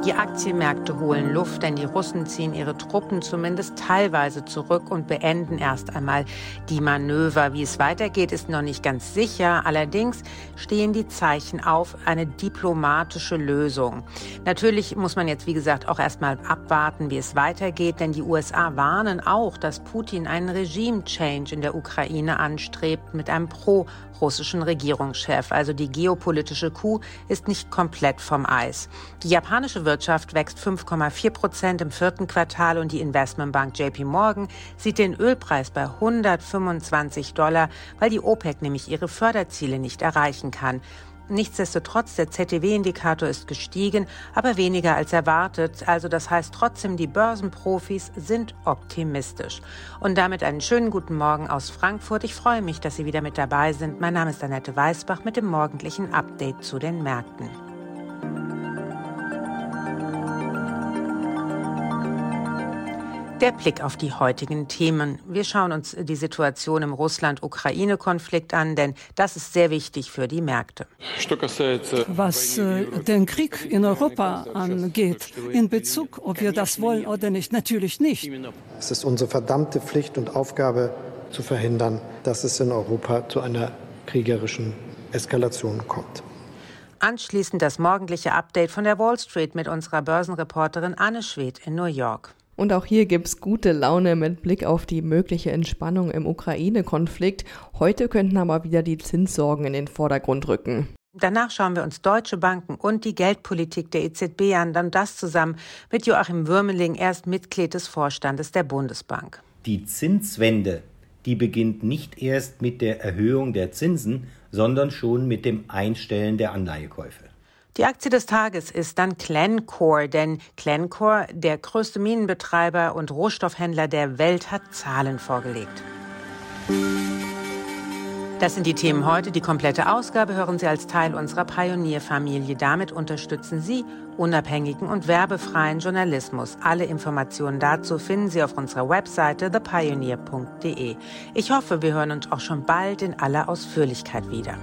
Die Aktienmärkte holen Luft, denn die Russen ziehen ihre Truppen zumindest teilweise zurück und beenden erst einmal die Manöver. Wie es weitergeht, ist noch nicht ganz sicher. Allerdings stehen die Zeichen auf eine diplomatische Lösung. Natürlich muss man jetzt, wie gesagt, auch erst mal abwarten, wie es weitergeht, denn die USA warnen auch, dass Putin einen Regime-Change in der Ukraine anstrebt mit einem pro-russischen Regierungschef. Also die geopolitische Kuh ist nicht komplett vom Eis. Die japanische Wirtschaft wächst 5,4 Prozent im vierten Quartal und die Investmentbank JP Morgan sieht den Ölpreis bei 125 Dollar, weil die OPEC nämlich ihre Förderziele nicht erreichen kann. Nichtsdestotrotz, der ZTW-Indikator ist gestiegen, aber weniger als erwartet. Also das heißt trotzdem, die Börsenprofis sind optimistisch. Und damit einen schönen guten Morgen aus Frankfurt. Ich freue mich, dass Sie wieder mit dabei sind. Mein Name ist Annette Weißbach mit dem morgendlichen Update zu den Märkten. Der Blick auf die heutigen Themen. Wir schauen uns die Situation im Russland-Ukraine-Konflikt an, denn das ist sehr wichtig für die Märkte. Was äh, den Krieg in Europa angeht, in Bezug, ob wir das wollen oder nicht, natürlich nicht. Es ist unsere verdammte Pflicht und Aufgabe zu verhindern, dass es in Europa zu einer kriegerischen Eskalation kommt. Anschließend das morgendliche Update von der Wall Street mit unserer Börsenreporterin Anne Schwedt in New York. Und auch hier gibt's gute Laune mit Blick auf die mögliche Entspannung im Ukraine-Konflikt. Heute könnten aber wieder die Zinssorgen in den Vordergrund rücken. Danach schauen wir uns deutsche Banken und die Geldpolitik der EZB an, dann das zusammen mit Joachim Würmeling, erst Mitglied des Vorstandes der Bundesbank. Die Zinswende, die beginnt nicht erst mit der Erhöhung der Zinsen, sondern schon mit dem Einstellen der Anleihekäufe. Die Aktie des Tages ist dann Glencore, denn Glencore, der größte Minenbetreiber und Rohstoffhändler der Welt, hat Zahlen vorgelegt. Das sind die Themen heute. Die komplette Ausgabe hören Sie als Teil unserer Pionierfamilie. Damit unterstützen Sie unabhängigen und werbefreien Journalismus. Alle Informationen dazu finden Sie auf unserer Webseite thepioneer.de. Ich hoffe, wir hören uns auch schon bald in aller Ausführlichkeit wieder.